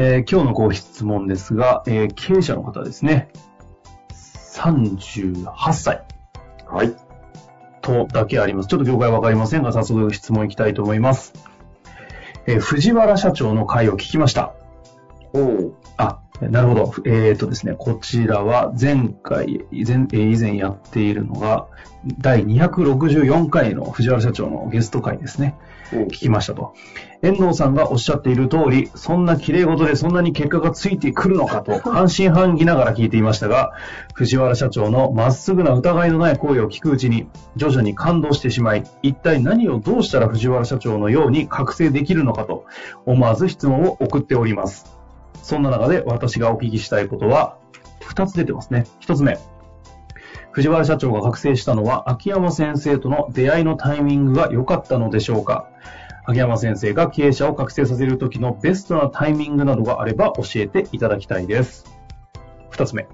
えー今日のご質問ですが、えー経営者の方ですね。38歳はい。とだけあります。ちょっと業界わかりませんが、早速質問いきたいと思います。えー藤原社長の会を聞きました。おう。あ、なるほど。えっ、とですね、こちらは前回、以前、えー以前やっているのが、第264回の藤原社長のゲスト会ですね。うん聞きましたと。遠藤さんがおっしゃっている通り、そんな綺麗事でそんなに結果がついてくるのかと、半信半疑ながら聞いていましたが、藤原社長のまっすぐな疑いのない声を聞くうちに、徐々に感動してしまい、一体何をどうしたら藤原社長のように覚醒できるのかと、思わず質問を送っております。そんな中で私がお聞きしたいことは、二つ出てますね。一つ目。藤原社長が覚醒したのは、秋山先生との出会いのタイミングが良かったのでしょうか秋山先生が経営者を覚醒させる時のベストなタイミングなどがあれば教えていただきたいです。二つ目。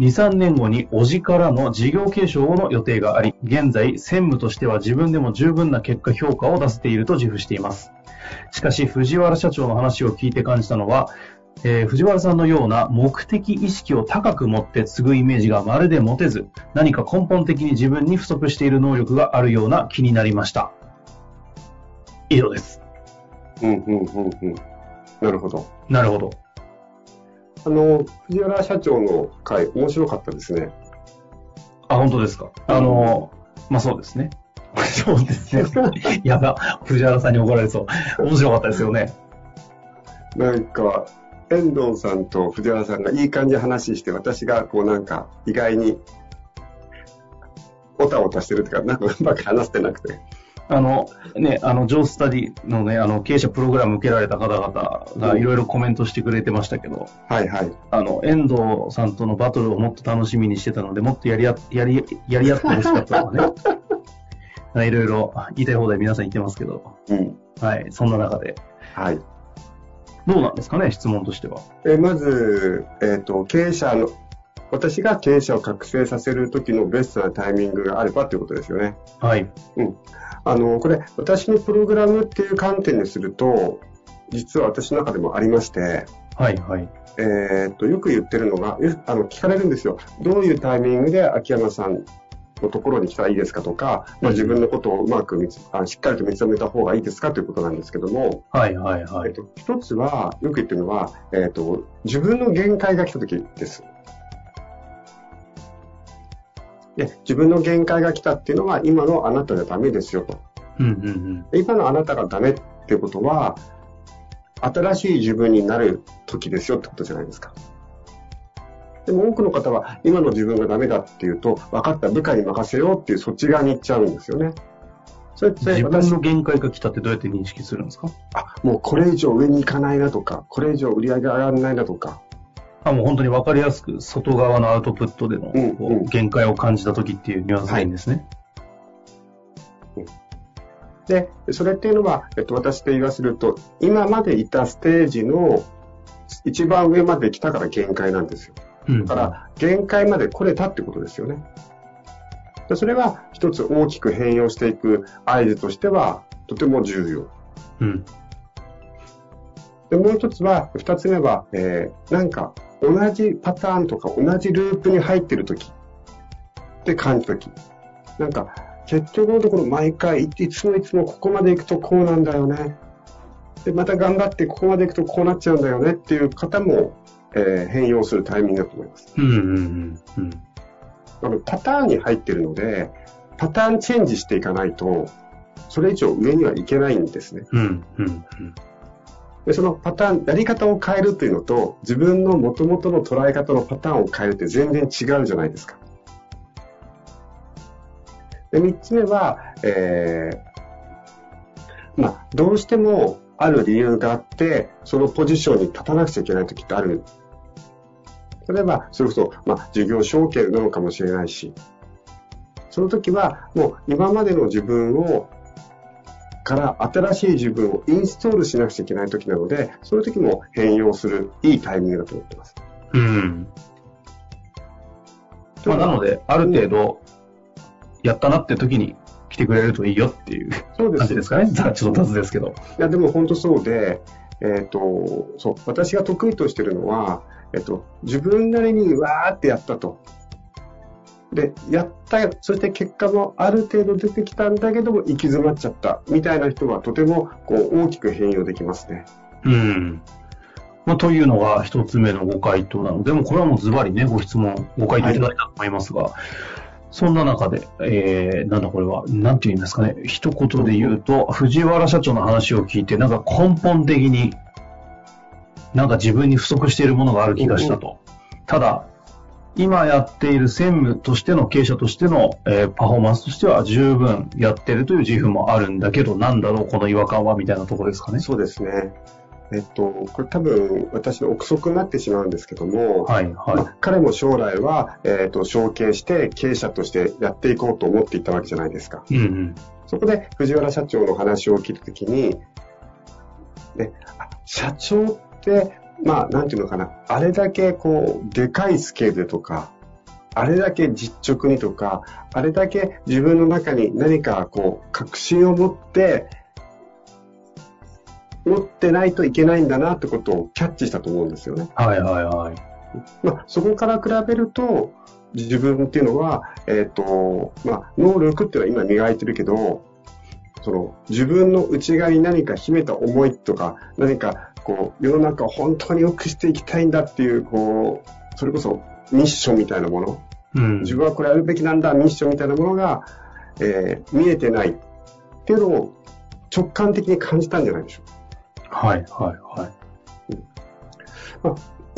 2、3年後におじからの事業継承の予定があり、現在専務としては自分でも十分な結果評価を出せていると自負しています。しかし、藤原社長の話を聞いて感じたのは、えー藤原さんのような目的意識を高く持って継ぐイメージがまるで持てず、何か根本的に自分に不足している能力があるような気になりました。以上です。うん、うん、うん、うん。なるほど。なるほど。あの、藤原社長の会、面白かったですね。あ、本当ですか？あの、まあ、そうですね。そうですね。やば、藤原さんに怒られそう。面白かったですよね。なんか、遠藤さんと藤原さんがいい感じで話して、私がこうなんか、意外に、おたおたしてるというか、なんかうまく話してなくて。あの、ね、あの、ジョースタディのね、あの、経営者プログラム受けられた方々がいろいろコメントしてくれてましたけど、はいはい。あの、遠藤さんとのバトルをもっと楽しみにしてたので、もっとやりや、やり、やり合ってほしかったのはね。いろいろ言いたい放題皆さん言ってますけど、うん。はい、そんな中で。はい。どうなんですかね、質問としては。えまず、えっ、と、経営者の、私が経営者を覚醒させる時のベストなタイミングがあればということですよね。はい。あの、これ、私のプログラムっていう観点にすると、実は私の中でもありまして、はい、はい。えーっと、よく言ってるのが、よあの、聞かれるんですよ。どういうタイミングで秋山さんのところに来たらいいですかとか、まあ、自分のことをうまくあしっかりと見つめた方がいいですかということなんですけども、はい、はい、はい。えっと、一つは、よく言ってるのは、えーっと、自分の限界が来た時です。で、自分の限界が来たっていうのは、今のあなたじゃダメですよと。うん、うん、うん。で今のあなたがダメっていうことは、新しい自分になる時ですよってことじゃないですか。でも多くの方は、今の自分がダメだっていうと、分かった部下に任せようっていうそっち側に行っちゃうんですよね。それって自分私の限界が来たってどうやって認識するんですか？あ、もうこれ以上上に行かないなとか、これ以上売り上げ上がらないなとか、あ、もう本当に分かりやすく、外側のアウトプットでの、うんうんこう限界を感じた時っていうニュアンスでいいんですね。で、それっていうのは、えっと、私で言わせると、今までいたステージの一番上まで来たから限界なんですよ。うん。だから、限界まで来れたってことですよね。でそれは一つ大きく変容していく合図としては、とても重要。うん。で、もう一つは、二つ目は、えーなんか、同じパターンとか同じループに入ってるときって感じたとき。なんか、結局のところ毎回、いつもいつもここまで行くとこうなんだよね。で、また頑張ってここまで行くとこうなっちゃうんだよねっていう方も、えー変容するタイミングだと思います。うん、うん、うん。うん。あのパターンに入ってるので、パターンチェンジしていかないと、それ以上上にはいけないんですね。うん、うん、うん。でそのパターン、やり方を変えるというのと、自分の元々の捉え方のパターンを変えるって全然違うじゃないですか。で、三つ目は、えー、まあ、どうしてもある理由があって、そのポジションに立たなくちゃいけない時ってある。例えば、それこそ、まあ、授業承継なのかもしれないし、その時は、もう今までの自分を、から新しい自分をインストールしなくちゃいけない時なので、そういう時も変容するいいタイミングだと思ってます。うん。まあ、なので、ある程度、やったなって時に来てくれるといいよっていうそうです感じですかね。ざちょっと雑ですけど。いや、でも本当そうで、えっ、と、そう、私が得意としてるのは、えっ、と、自分なりにわーってやったと。で、やったよ、そして結果もある程度出てきたんだけども行き詰まっちゃったみたいな人はとてもこう大きく変容できますね。うん。まあ、というのが一つ目のご回答なので、もこれはもうズバリね、ご質問、ご回答いただいたと思いますが、そんな中で、えー、なんだこれは、なんて言いますかね、一言で言うと、藤原社長の話を聞いて、なんか根本的に、なんか自分に不足しているものがある気がしたと。ただ、今やっている専務としての経営者としての、えーパフォーマンスとしては十分やってるという自負もあるんだけど、なんだろう、この違和感はみたいなところですかね。そうですね。えっと、これ多分私の憶測になってしまうんですけども、はい、はい。まあ彼も将来は、えっと、承継して経営者としてやっていこうと思っていたわけじゃないですか。うんうん。そこで藤原社長の話を聞いたときに、ね、あ社長って、まあ、なんていうのかな、あれだけこう、でかいスケールでとか、あれだけ実直にとか、あれだけ自分の中に何かこう、確信を持って、持ってないといけないんだなってことをキャッチしたと思うんですよね。はいはいはい。まあ、そこから比べると、自分っていうのは、えっ、と、まあ、能力っていうのは今磨いてるけど、その、自分の内側に何か秘めた思いとか、何か、こう、世の中を本当に良くしていきたいんだっていう、こう、それこそミッションみたいなもの、うん。自分はこれやるべきなんだ、ミッションみたいなものが、えー見えてないっていうのを直感的に感じたんじゃないでしょうか。はいはいはい。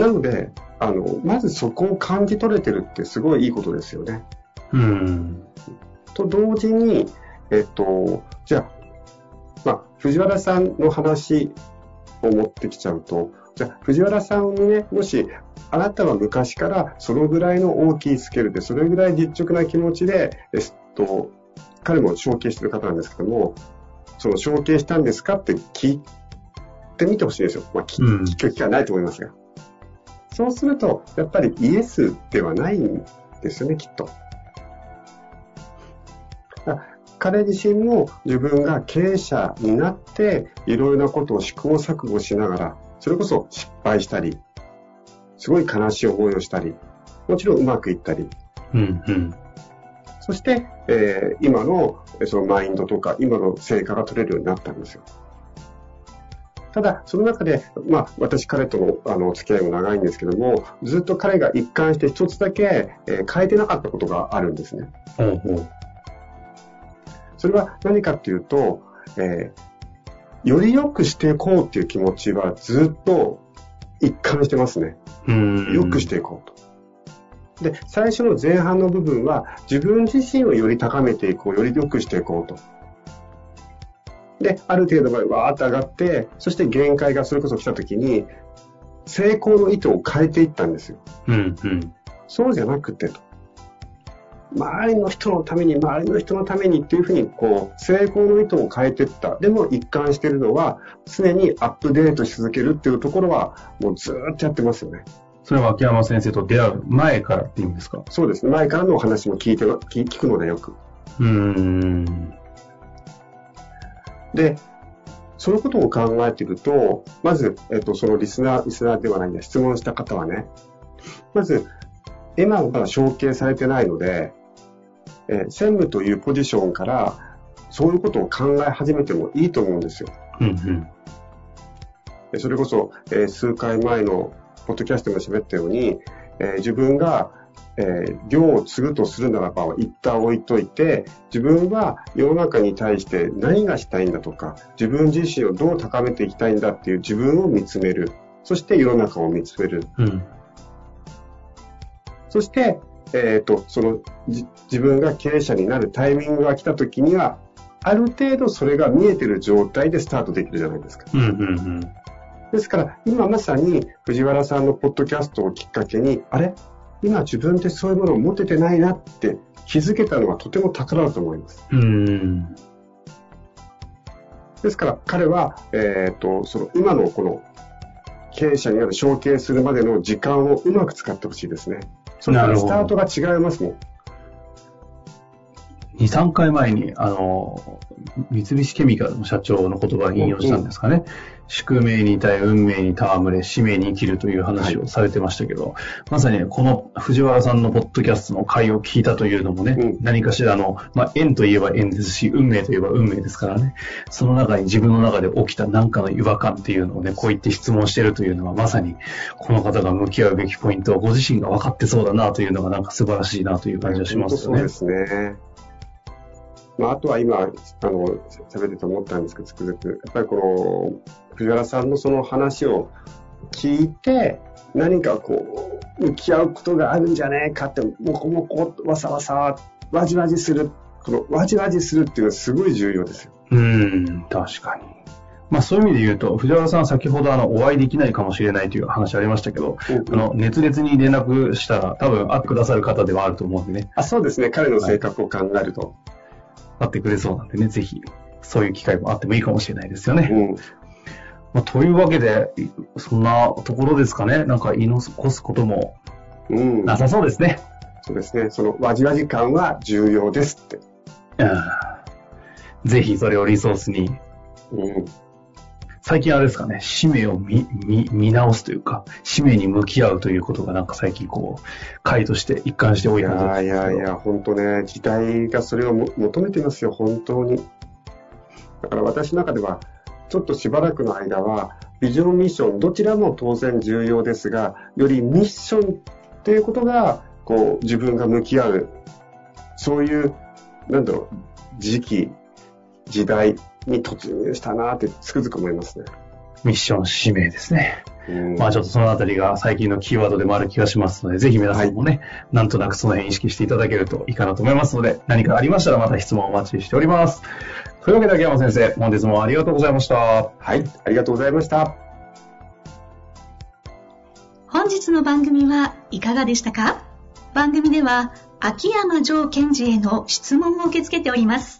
なので、あの、まずそこを感じ取れてるってすごいいいことですよね。うん。と同時に、えっと、じゃあ、まあ、藤原さんの話を持ってきちゃうと、じゃあ、藤原さんにね、もし、あなたは昔からそのぐらいの大きいスケールで、それぐらい実直な気持ちで、えっと、彼も承継してる方なんですけども、その承継したんですかって聞いてみてほしいんですよ。まあ、聞く機会はないと思いますが。そうすると、やっぱりイエスではないんですよね、きっと。あ彼自身も自分が経営者になって、いろいろなことを試行錯誤しながら、それこそ失敗したり、すごい悲しい思いをしたり、もちろんうまくいったり、うんうん。そして、えー今のえーそのマインドとか、今の成果が取れるようになったんですよ。ただ、その中で、まあ、私、彼とのあのお付き合いも長いんですけども、ずっと彼が一貫して一つだけ、えー変えてなかったことがあるんですね。ほうほう。それは何かっていうと、えーより良くしていこうっていう気持ちはずっと一貫してますね。うん。良くしていこうと。で、最初の前半の部分は自分自身をより高めていこう、より良くしていこうと。で、ある程度までわーって上がって、そして限界がそれこそ来た時に、成功の意図を変えていったんですよ。うんうん。そうじゃなくてと。周りの人のために、周りの人のためにっていうふうに、こう、成功の意図を変えていった。でも一貫しているのは、常にアップデートし続けるっていうところは、もうずーっとやってますよね。それは秋山先生と出会う前からっていうんですか？そうですね。前からのお話も聞いて、聞聞くのでよく。うーん。で、そのことを考えていると、まず、えっと、そのリスナー、リスナーではないんだ、質問した方はね、まず、今はまだ承継されてないので、えー専務というポジションから、そういうことを考え始めてもいいと思うんですよ。うんうん。でそれこそ、えー数回前のポッドキャストでも喋ったように、えー自分がえー、業を継ぐとするならば、一旦置いといて、自分は世の中に対して何がしたいんだとか、自分自身をどう高めていきたいんだっていう自分を見つめる。そして世の中を見つめる。うん、そして、えっ、ー、と、その、自分が経営者になるタイミングが来た時には、ある程度それが見えてる状態でスタートできるじゃないですか。うんうんうんですから、今まさに藤原さんのポッドキャストをきっかけに、あれ？今自分ってそういうものを持ててないなって気づけたのはとても宝だと思います。うんですから彼は、えっ、ー、と、その今のこの経営者になる承継するまでの時間をうまく使ってほしいですね。それからスタートが違いますもん。2、3回前に、あの、三菱ケミカルの社長の言葉を引用したんですかね。宿命に耐え、運命に戯れ、使命に生きるという話をされてましたけど、はい、まさにこの藤原さんのポッドキャストの回を聞いたというのもね、うん、何かしらの、まあ、縁といえば縁ですし、運命といえば運命ですからね、その中に自分の中で起きた何かの違和感っていうのをね、こう言って質問してるというのは、まさにこの方が向き合うべきポイントをご自身が分かってそうだなというのがなんか素晴らしいなという感じがしますよね。そうですね。まあ、あとは今、あの、喋ってて思ったんですけど、つくづく、やっぱりこの、藤原さんのその話を聞いて、何かこう、向き合うことがあるんじゃねえかって、もこもこ、わさわさ、わじわじする。この、わじわじするっていうのはすごい重要ですよ。うん、確かに。まあそういう意味で言うと、藤原さん先ほどあの、お会いできないかもしれないという話ありましたけど、うん、あの、熱烈に連絡したら多分会ってくださる方ではあると思うんでね。あ、そうですね。彼の性格を考えると。会ってくれそうなんでね、ぜひ、そういう機会もあってもいいかもしれないですよね。うんまあ、というわけで、そんなところですかね。なんか言い残すこともなさそうですね。うん、そうですね。その、わじわじ感は重要ですって。うん。ぜひそれをリソースに。うん。最近あれですかね、使命を見、見、見直すというか、使命に向き合うということがなんか最近こう、回として一貫して多いはずですいやいや、本当ね、時代がそれを求めてますよ、本当に。だから私の中では、ちょっとしばらくの間は、ビジョンミッション、どちらも当然重要ですが、よりミッションっていうことが、こう、自分が向き合う、そういう、なんだろう、時期、時代に突入したなってつくづく思いますね。ミッション使命ですね。まあちょっとそのあたりが最近のキーワードでもある気がしますので、ぜひ皆さんもね、はい、なんとなくその辺意識していただけるといいかなと思いますので、何かありましたらまた質問お待ちしております。というわけで秋山先生、本日もありがとうございました。はい、ありがとうございました。本日の番組はいかがでしたか？番組では秋山城賢治への質問を受け付けております。